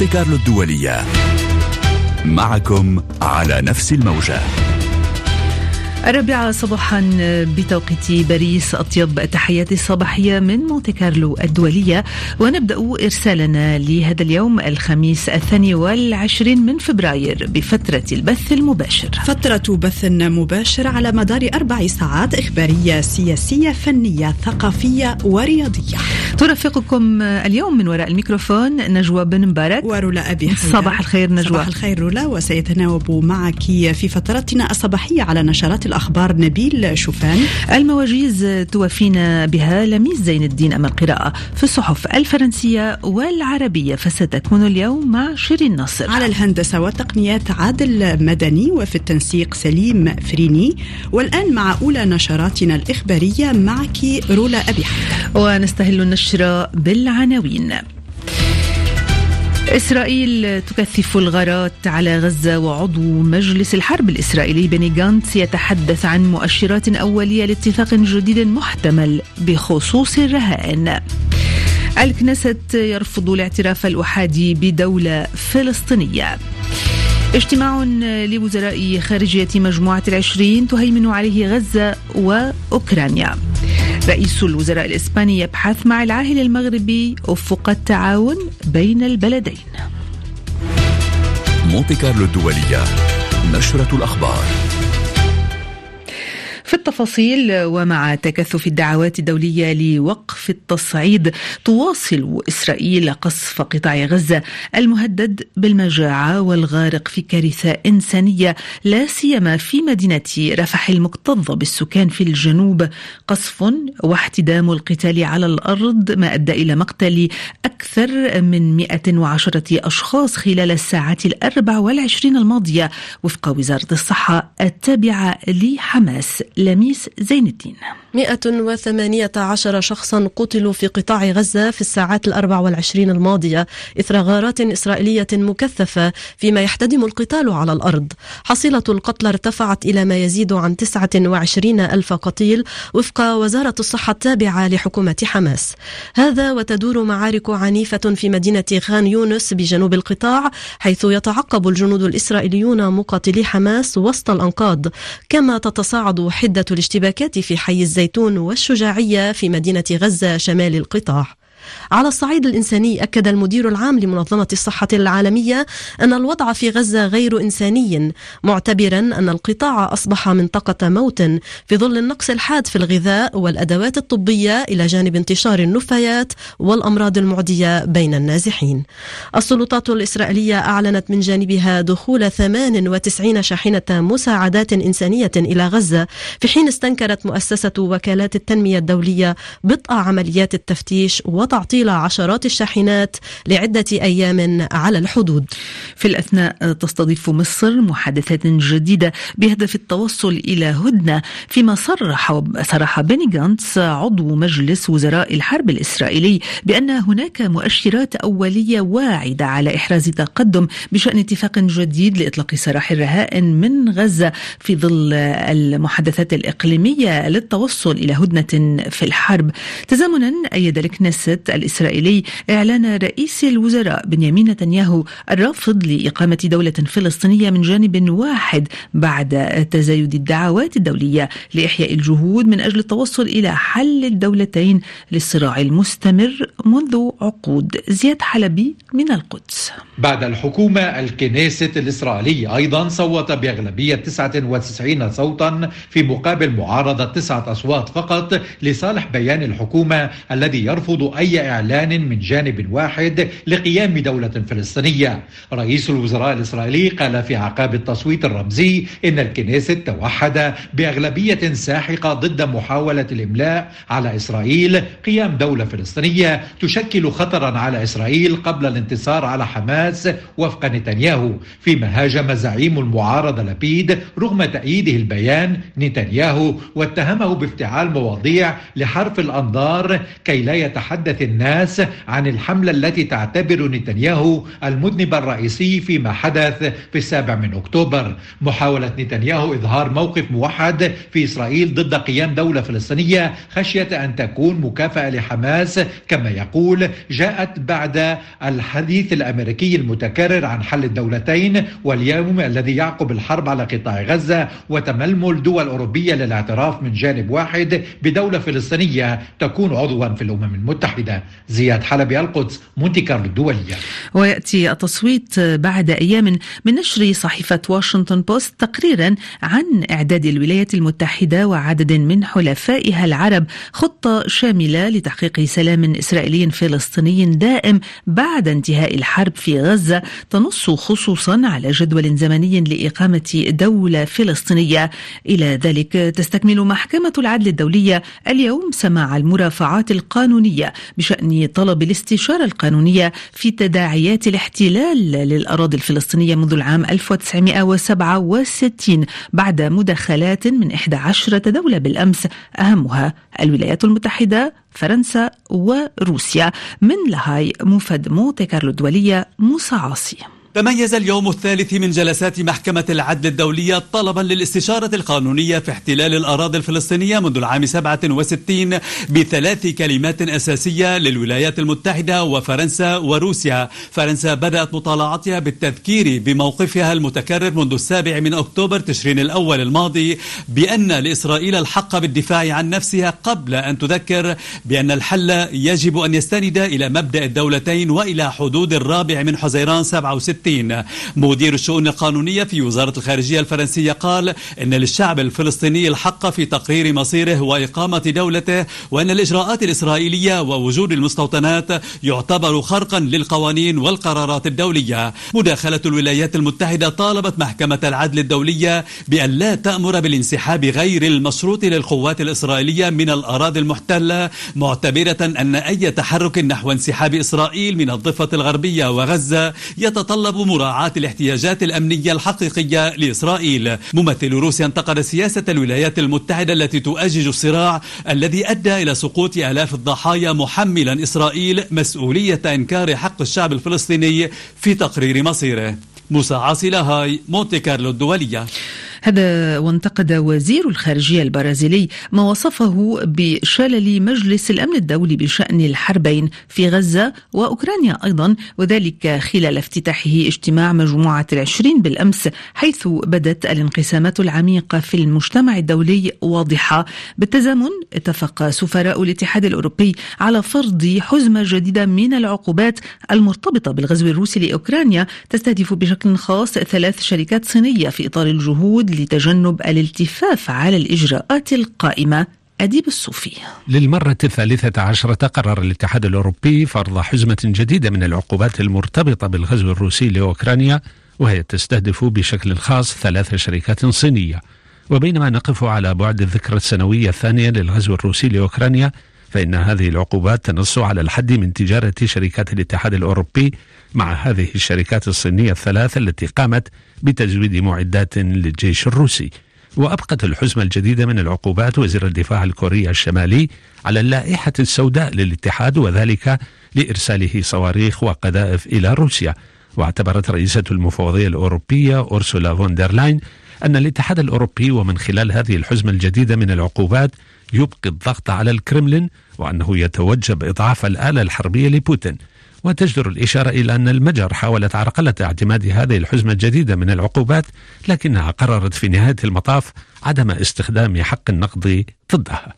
مونتي كارلو الدولية. معكم على نفس الموجة. الرابعة صباحا بتوقيت باريس أطيب التحيات الصباحية من مونتي كارلو الدولية. ونبدأ إرسالنا لهذا اليوم الخميس الثاني والعشرين من فبراير بفترة البث المباشر. فترة بث مباشر على مدار أربع ساعات إخبارية سياسية فنية ثقافية ورياضية. ترافقكم اليوم من وراء الميكروفون نجوى بن مبارك. ورولا أبي صباح الخير نجوى. صباح الخير رولا وسيتناوب معك في فترتنا الصباحية على نشرات الأخبار نبيل شوفان. المواجيز توفينا بها لميس زين الدين أمام القراءة في الصحف الفرنسية والعربية فستكون اليوم مع شيرين نصر على الهندسة والتقنيات عادل مدني وفي التنسيق سليم فريني. والآن مع أولى نشراتنا الإخبارية معك رولا أبي حمد ونستهل النشرة بالعناوين. إسرائيل تكثف الغارات على غزة وعضو مجلس الحرب الإسرائيلي بني جانتس يتحدث عن مؤشرات أولية لاتفاق جديد محتمل بخصوص الرهائن الكنيست يرفض الاعتراف الأحادي بدولة فلسطينية. اجتماع لوزراء خارجية مجموعة العشرين تهيمن عليه غزة وأوكرانيا. رئيس الوزراء الإسباني يبحث مع العاهل المغربي أفق التعاون بين البلدين. مونتي كارلو الدولية نشرة الأخبار. في التفاصيل ومع تكثف الدعوات الدولية لوقف التصعيد تواصل إسرائيل قصف قطاع غزة المهدد بالمجاعة والغارق في كارثة إنسانية لا سيما في مدينة رفح المكتظة بالسكان في الجنوب. قصف واحتدام القتال على الأرض ما أدى إلى مقتل أكثر من 110 أشخاص خلال الساعات الأربع والعشرين الماضية وفق وزارة الصحة التابعة لحماس. لميس زين الدين 118 شخصا قتلوا في قطاع غزة في الساعات الأربع والعشرين الماضية إثر غارات إسرائيلية مكثفة فيما يحتدم القتال على الأرض. حصيلة القتلى ارتفعت إلى ما يزيد عن 29 ألف قتيل وفق وزارة الصحة التابعة لحكومة حماس. هذا وتدور معارك عنيفة في مدينة خان يونس بجنوب القطاع حيث يتعقب الجنود الإسرائيليون مقاتلي حماس وسط الأنقاض. كما تتصاعد حدة الاشتباكات في حي الزيتون والشجاعية في مدينة غزة شمال القطاع. على الصعيد الإنساني أكد المدير العام لمنظمة الصحة العالمية أن الوضع في غزة غير إنساني معتبرا أن القطاع أصبح منطقة موت في ظل النقص الحاد في الغذاء والأدوات الطبية إلى جانب انتشار النفايات والأمراض المعدية بين النازحين. السلطات الإسرائيلية أعلنت من جانبها دخول 98 شاحنة مساعدات إنسانية إلى غزة في حين استنكرت مؤسسة وكالات التنمية الدولية بطء عمليات التفتيش وتعطيل عشرات الشاحنات لعدة أيام على الحدود. في الأثناء تستضيف مصر محادثات جديدة بهدف التوصل إلى هدنة فيما صرح صرح بني جانتس عضو مجلس وزراء الحرب الإسرائيلي بأن هناك مؤشرات أولية واعدة على إحراز تقدم بشأن اتفاق جديد لإطلاق سراح الرهائن من غزة في ظل المحادثات الإقليمية للتوصل إلى هدنة في الحرب. تزامنا أيد الكنيست الإسرائيلي إعلان رئيس الوزراء بنيامين نتنياهو الرافض لإقامة دولة فلسطينية من جانب واحد بعد تزايد الدعوات الدولية لإحياء الجهود من أجل التوصل إلى حل الدولتين للصراع المستمر منذ عقود. زياد حلبي من القدس. بعد الحكومة الكنيست الإسرائيلية أيضا صوت بأغلبية 99 صوتا في مقابل معارضة تسعة أصوات فقط لصالح بيان الحكومة الذي يرفض أي إعلان من جانب واحد لقيام دولة فلسطينية. رئيس الوزراء الإسرائيلي قال في عقاب التصويت الرمزي إن الكنيست توحد بأغلبية ساحقة ضد محاولة الإملاء على إسرائيل. قيام دولة فلسطينية تشكل خطرا على إسرائيل قبل الانتصار على حماس وفق نتنياهو. فيما هاجم زعيم المعارضة لبيد رغم تأييده البيان نتنياهو واتهمه بافتعال مواضيع لحرف الأنظار كي لا يتحدث تحدث الناس عن الحملة التي تعتبر نتنياهو المذنب الرئيسي فيما حدث في السابع من أكتوبر. محاولة نتنياهو إظهار موقف موحد في إسرائيل ضد قيام دولة فلسطينية خشية أن تكون مكافأة لحماس. كما يقول جاءت بعد الحديث الأمريكي المتكرر عن حل الدولتين واليوم الذي يعقب الحرب على قطاع غزة وتململ دول أوروبية للاعتراف من جانب واحد بدولة فلسطينية تكون عضوا في الأمم المتحدة. زياد حلبي القدس مونتي الدولية. ويأتي التصويت بعد أيام من نشر صحيفة واشنطن بوست تقريرا عن إعداد الولايات المتحدة وعدد من حلفائها العرب خطة شاملة لتحقيق سلام إسرائيلي فلسطيني دائم بعد انتهاء الحرب في غزة تنص خصوصا على جدول زمني لإقامة دولة فلسطينية. إلى ذلك تستكمل محكمة العدل الدولية اليوم سماع المرافعات القانونية بشأن طلب الاستشارة القانونية في تداعيات الاحتلال للأراضي الفلسطينية منذ العام 1967 بعد مداخلات من 11 دولة بالأمس أهمها الولايات المتحدة فرنسا وروسيا. من لاهاي مفد مونتي كارلو الدولية موسى عاصي. تميز اليوم الثالث من جلسات محكمة العدل الدولية طلبا للاستشارة القانونية في احتلال الأراضي الفلسطينية منذ العام 67 بثلاث كلمات أساسية للولايات المتحدة وفرنسا وروسيا. فرنسا بدأت مطالعتها بالتذكير بموقفها المتكرر منذ السابع من أكتوبر تشرين الأول الماضي بأن لإسرائيل الحق بالدفاع عن نفسها قبل أن تذكر بأن الحل يجب أن يستند إلى مبدأ الدولتين وإلى حدود الرابع من حزيران 67 1960 مدير الشؤون القانونية في وزارة الخارجية الفرنسية قال إن للشعب الفلسطيني الحق في تقرير مصيره وإقامة دولته وأن الإجراءات الإسرائيلية ووجود المستوطنات يعتبر خرقا للقوانين والقرارات الدولية. مداخلة الولايات المتحدة طالبت محكمة العدل الدولية بأن لا تأمر بالانسحاب غير المشروط للقوات الإسرائيلية من الأراضي المحتلة معتبرة أن أي تحرك نحو انسحاب إسرائيل من الضفة الغربية وغزة يتطلب مراعاة الاحتياجات الأمنية الحقيقية لإسرائيل. ممثل روسيا انتقد سياسة الولايات المتحدة التي تؤجج الصراع الذي أدى إلى سقوط آلاف الضحايا محملا إسرائيل مسؤولية إنكار حق الشعب الفلسطيني في تقرير مصيره. موسى عاصي هاي مونتي كارلو الدولية. هذا وانتقد وزير الخارجية البرازيلي ما وصفه بشلل مجلس الأمن الدولي بشأن الحربين في غزة وأوكرانيا أيضا وذلك خلال افتتاحه اجتماع مجموعة العشرين بالأمس حيث بدت الانقسامات العميقة في المجتمع الدولي واضحة. بالتزامن اتفق سفراء الاتحاد الأوروبي على فرض حزمة جديدة من العقوبات المرتبطة بالغزو الروسي لأوكرانيا تستهدف بشكل خاص ثلاث شركات صينية في إطار الجهود لتجنب الالتفاف على الإجراءات القائمة. أديب الصوفي. للمرة الثالثة عشرة قرر الاتحاد الأوروبي فرض حزمة جديدة من العقوبات المرتبطة بالغزو الروسي لأوكرانيا وهي تستهدف بشكل خاص ثلاث شركات صينية. وبينما نقف على بعد الذكرى السنوية الثانية للغزو الروسي لأوكرانيا فإن هذه العقوبات تنص على الحد من تجارة شركات الاتحاد الأوروبي مع هذه الشركات الصينية الثلاث التي قامت بتزويد معدات للجيش الروسي. وأبقت الحزمة الجديدة من العقوبات وزير الدفاع الكوري الشمالي على اللائحة السوداء للاتحاد وذلك لإرساله صواريخ وقذائف إلى روسيا. واعتبرت رئيسة المفوضية الأوروبية أورسولا فوندرلاين أن الاتحاد الأوروبي ومن خلال هذه الحزمة الجديدة من العقوبات يبقي الضغط على الكرملين وأنه يتوجب إضعاف الآلة الحربية لبوتين. وتجدر الإشارة إلى أن المجر حاولت عرقلة اعتماد هذه الحزمة الجديدة من العقوبات لكنها قررت في نهاية المطاف عدم استخدام حق النقد ضدها.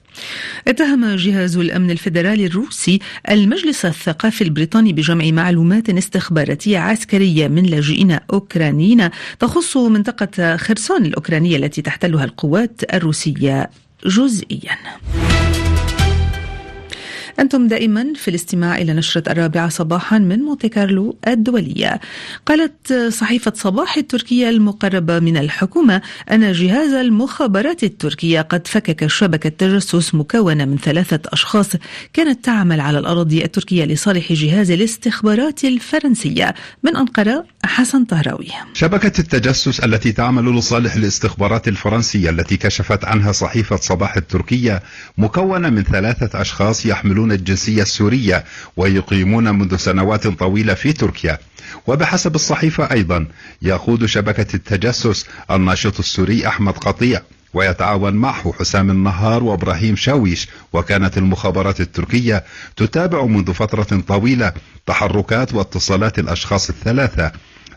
اتهم جهاز الأمن الفيدرالي الروسي المجلس الثقافي البريطاني بجمع معلومات استخباراتية عسكرية من لاجئين أوكرانيين تخص منطقة خرسون الأوكرانية التي تحتلها القوات الروسية. جزئيا. أنتم دائما في الاستماع إلى نشرة الرابعة صباحا من مونتي كارلو الدولية. قالت صحيفة صباح التركية المقربة من الحكومة أن جهاز المخابرات التركية قد فكك شبكة تجسس مكونة من ثلاثة أشخاص كانت تعمل على الأراضي التركية لصالح جهاز الاستخبارات الفرنسية. من أنقرة حسن طهراوي. شبكة التجسس التي تعمل لصالح الاستخبارات الفرنسية التي كشفت عنها صحيفة صباح التركية مكونة من ثلاثة أشخاص يحملون الجنسية السورية ويقيمون منذ سنوات طويلة في تركيا. وبحسب الصحيفة أيضا يقود شبكة التجسس الناشط السوري أحمد قطيع ويتعاون معه حسام النهار وإبراهيم شاويش. وكانت المخابرات التركية تتابع منذ فترة طويلة تحركات واتصالات الأشخاص الثلاثة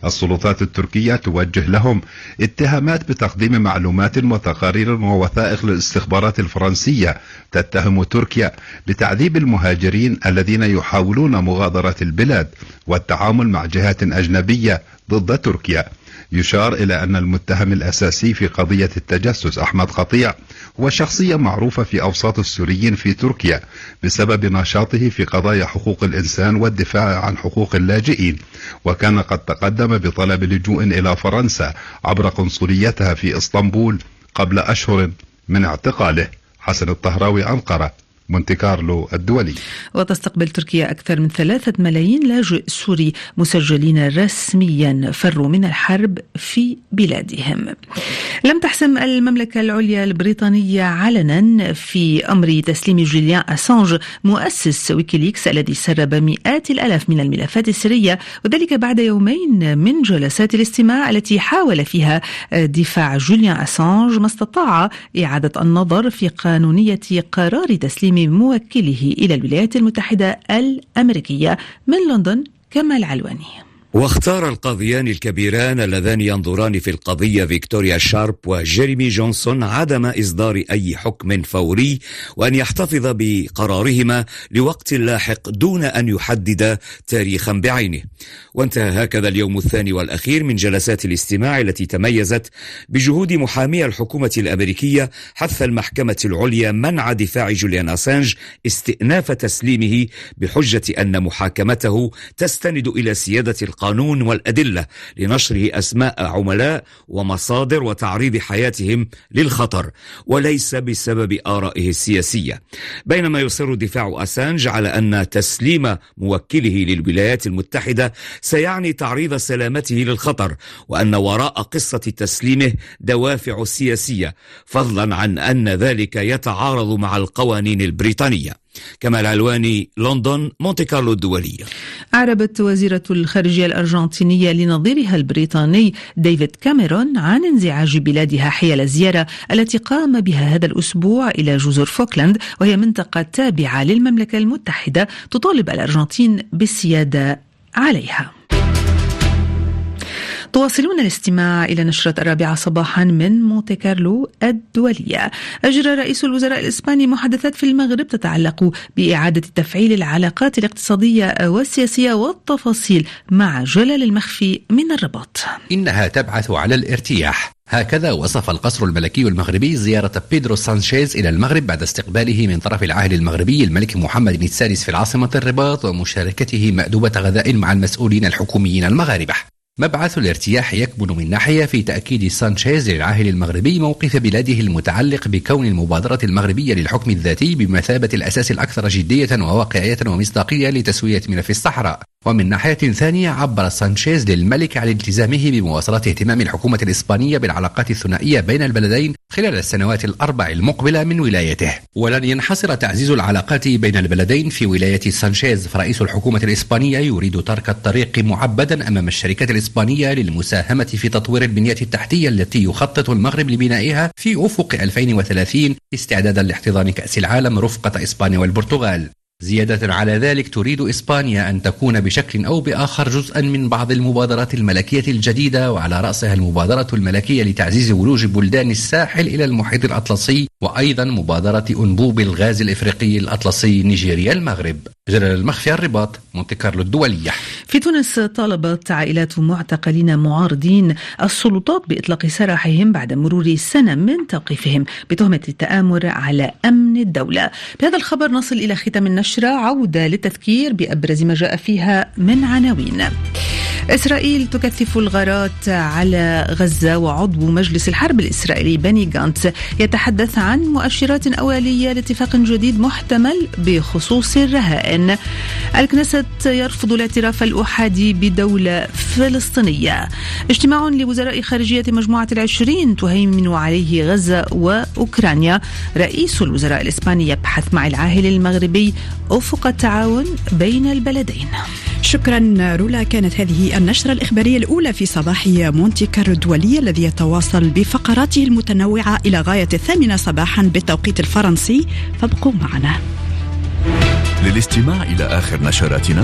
السلطات التركية توجه لهم اتهامات بتقديم معلومات وتقارير ووثائق للاستخبارات الفرنسية تتهم تركيا بتعذيب المهاجرين الذين يحاولون مغادرة البلاد والتعامل مع جهات أجنبية ضد تركيا. يشار إلى أن المتهم الأساسي في قضية التجسس أحمد قطيع هو شخصية معروفة في أوساط السوريين في تركيا بسبب نشاطه في قضايا حقوق الإنسان والدفاع عن حقوق اللاجئين وكان قد تقدم بطلب لجوء إلى فرنسا عبر قنصليتها في إسطنبول قبل أشهر من اعتقاله. حسن الطهراوي أنقرة. مونتي كارلو الدولية. وتستقبل تركيا أكثر من ثلاثة ملايين لاجئ سوري مسجلين رسميا فروا من الحرب في بلادهم. لم تحسم المحكمة العليا البريطانية علنا في أمر تسليم جوليان أسانج مؤسس ويكيليكس الذي سرب مئات الألاف من الملفات السرية وذلك بعد يومين من جلسات الاستماع التي حاول فيها دفاع جوليان أسانج ما استطاع إعادة النظر في قانونية قرار تسليم موكله إلى الولايات المتحدة الأمريكية من لندن كمال علواني. واختار القاضيان الكبيران اللذان ينظران في القضية فيكتوريا شارب وجيريمي جونسون عدم إصدار أي حكم فوري وأن يحتفظ بقرارهما لوقت لاحق دون أن يحدد تاريخا بعينه. وانتهى هكذا اليوم الثاني والأخير من جلسات الاستماع التي تميزت بجهود محامي الحكومة الأمريكية حث المحكمة العليا منع دفاع جوليان أسانج استئناف تسليمه بحجة أن محاكمته تستند إلى سيادة القانون والأدلة لنشره أسماء عملاء ومصادر وتعريض حياتهم للخطر وليس بسبب آرائه السياسية. بينما يصر دفاع أسانج على أن تسليم موكله للولايات المتحدة سيعني تعريض سلامته للخطر وأن وراء قصة تسليمه دوافع سياسية فضلا عن أن ذلك يتعارض مع القوانين البريطانية. كمال علواني لندن مونتي كارلو الدولية. أعربت وزيرة الخارجية الأرجنتينية لنظيرها البريطاني ديفيد كاميرون عن انزعاج بلادها حيال الزيارة التي قام بها هذا الأسبوع إلى جزر فوكلاند وهي منطقة تابعة للمملكة المتحدة تطالب الأرجنتين بالسيادة عليها. تواصلون الاستماع إلى نشرة الرابعة صباحا من مونتي كارلو الدولية. أجرى رئيس الوزراء الإسباني محادثات في المغرب تتعلق بإعادة تفعيل العلاقات الاقتصادية والسياسية والتفاصيل مع جلال المخفي من الرباط. إنها تبعث على الارتياح. هكذا وصف القصر الملكي المغربي زيارة بيدرو سانشيز إلى المغرب بعد استقباله من طرف العاهل المغربي الملك محمد السادس في العاصمة الرباط ومشاركته مأدبة غداء مع المسؤولين الحكوميين المغاربة. مبعث الارتياح يكمن من ناحية في تأكيد سانشيز للعاهل المغربي موقف بلاده المتعلق بكون المبادرة المغربية للحكم الذاتي بمثابة الأساس الأكثر جدية وواقعية ومصداقية لتسوية ملف الصحراء. ومن ناحية ثانية عبر سانشيز للملك عن التزامه بمواصلة اهتمام الحكومة الإسبانية بالعلاقات الثنائية بين البلدين خلال السنوات الأربع المقبلة من ولايته. ولن ينحصر تعزيز العلاقات بين البلدين في ولاية سانشيز. فرئيس الحكومة الإسبانية يريد ترك الطريق معبدا أمام الشركات الإسبانية للمساهمة في تطوير البنية التحتية التي يخطط المغرب لبنائها في أفق 2030 استعدادا لاحتضان كأس العالم رفقة إسبانيا والبرتغال. زيادة على ذلك تريد إسبانيا أن تكون بشكل أو بآخر جزءا من بعض المبادرات الملكية الجديدة وعلى رأسها المبادرة الملكية لتعزيز ولوج بلدان الساحل إلى المحيط الأطلسي وأيضا مبادرة أنبوب الغاز الإفريقي الأطلسي نيجيريا المغرب. جلال المخفي الرباط مونتي كارلو الدولية. في تونس طالبت عائلات معتقلين معارضين السلطات بإطلاق سراحهم بعد مرور سنة من توقيفهم بتهمة التآمر على أمن الدولة. بهذا الخبر نصل إلى ختام النشرة. عودة للتذكير بأبرز ما جاء فيها من عناوين. إسرائيل تكثف الغارات على غزة وعضو مجلس الحرب الإسرائيلي بني جانتس يتحدث عن مؤشرات أولية لاتفاق جديد محتمل بخصوص الرهائن. الكنيست يرفض الاعتراف الأحادي بدولة فلسطينية. اجتماع لوزراء خارجية مجموعة العشرين تهيمن عليه غزة وأوكرانيا. رئيس الوزراء الإسباني يبحث مع العاهل المغربي أفق التعاون بين البلدين. شكرا رولا. كانت هذه النشرة الإخبارية الأولى في صباح مونتي كارلو الدولي الذي يتواصل بفقراته المتنوعة إلى غاية الثامنة صباحا بالتوقيت الفرنسي. فابقوا معنا. للاستماع إلى آخر نشراتنا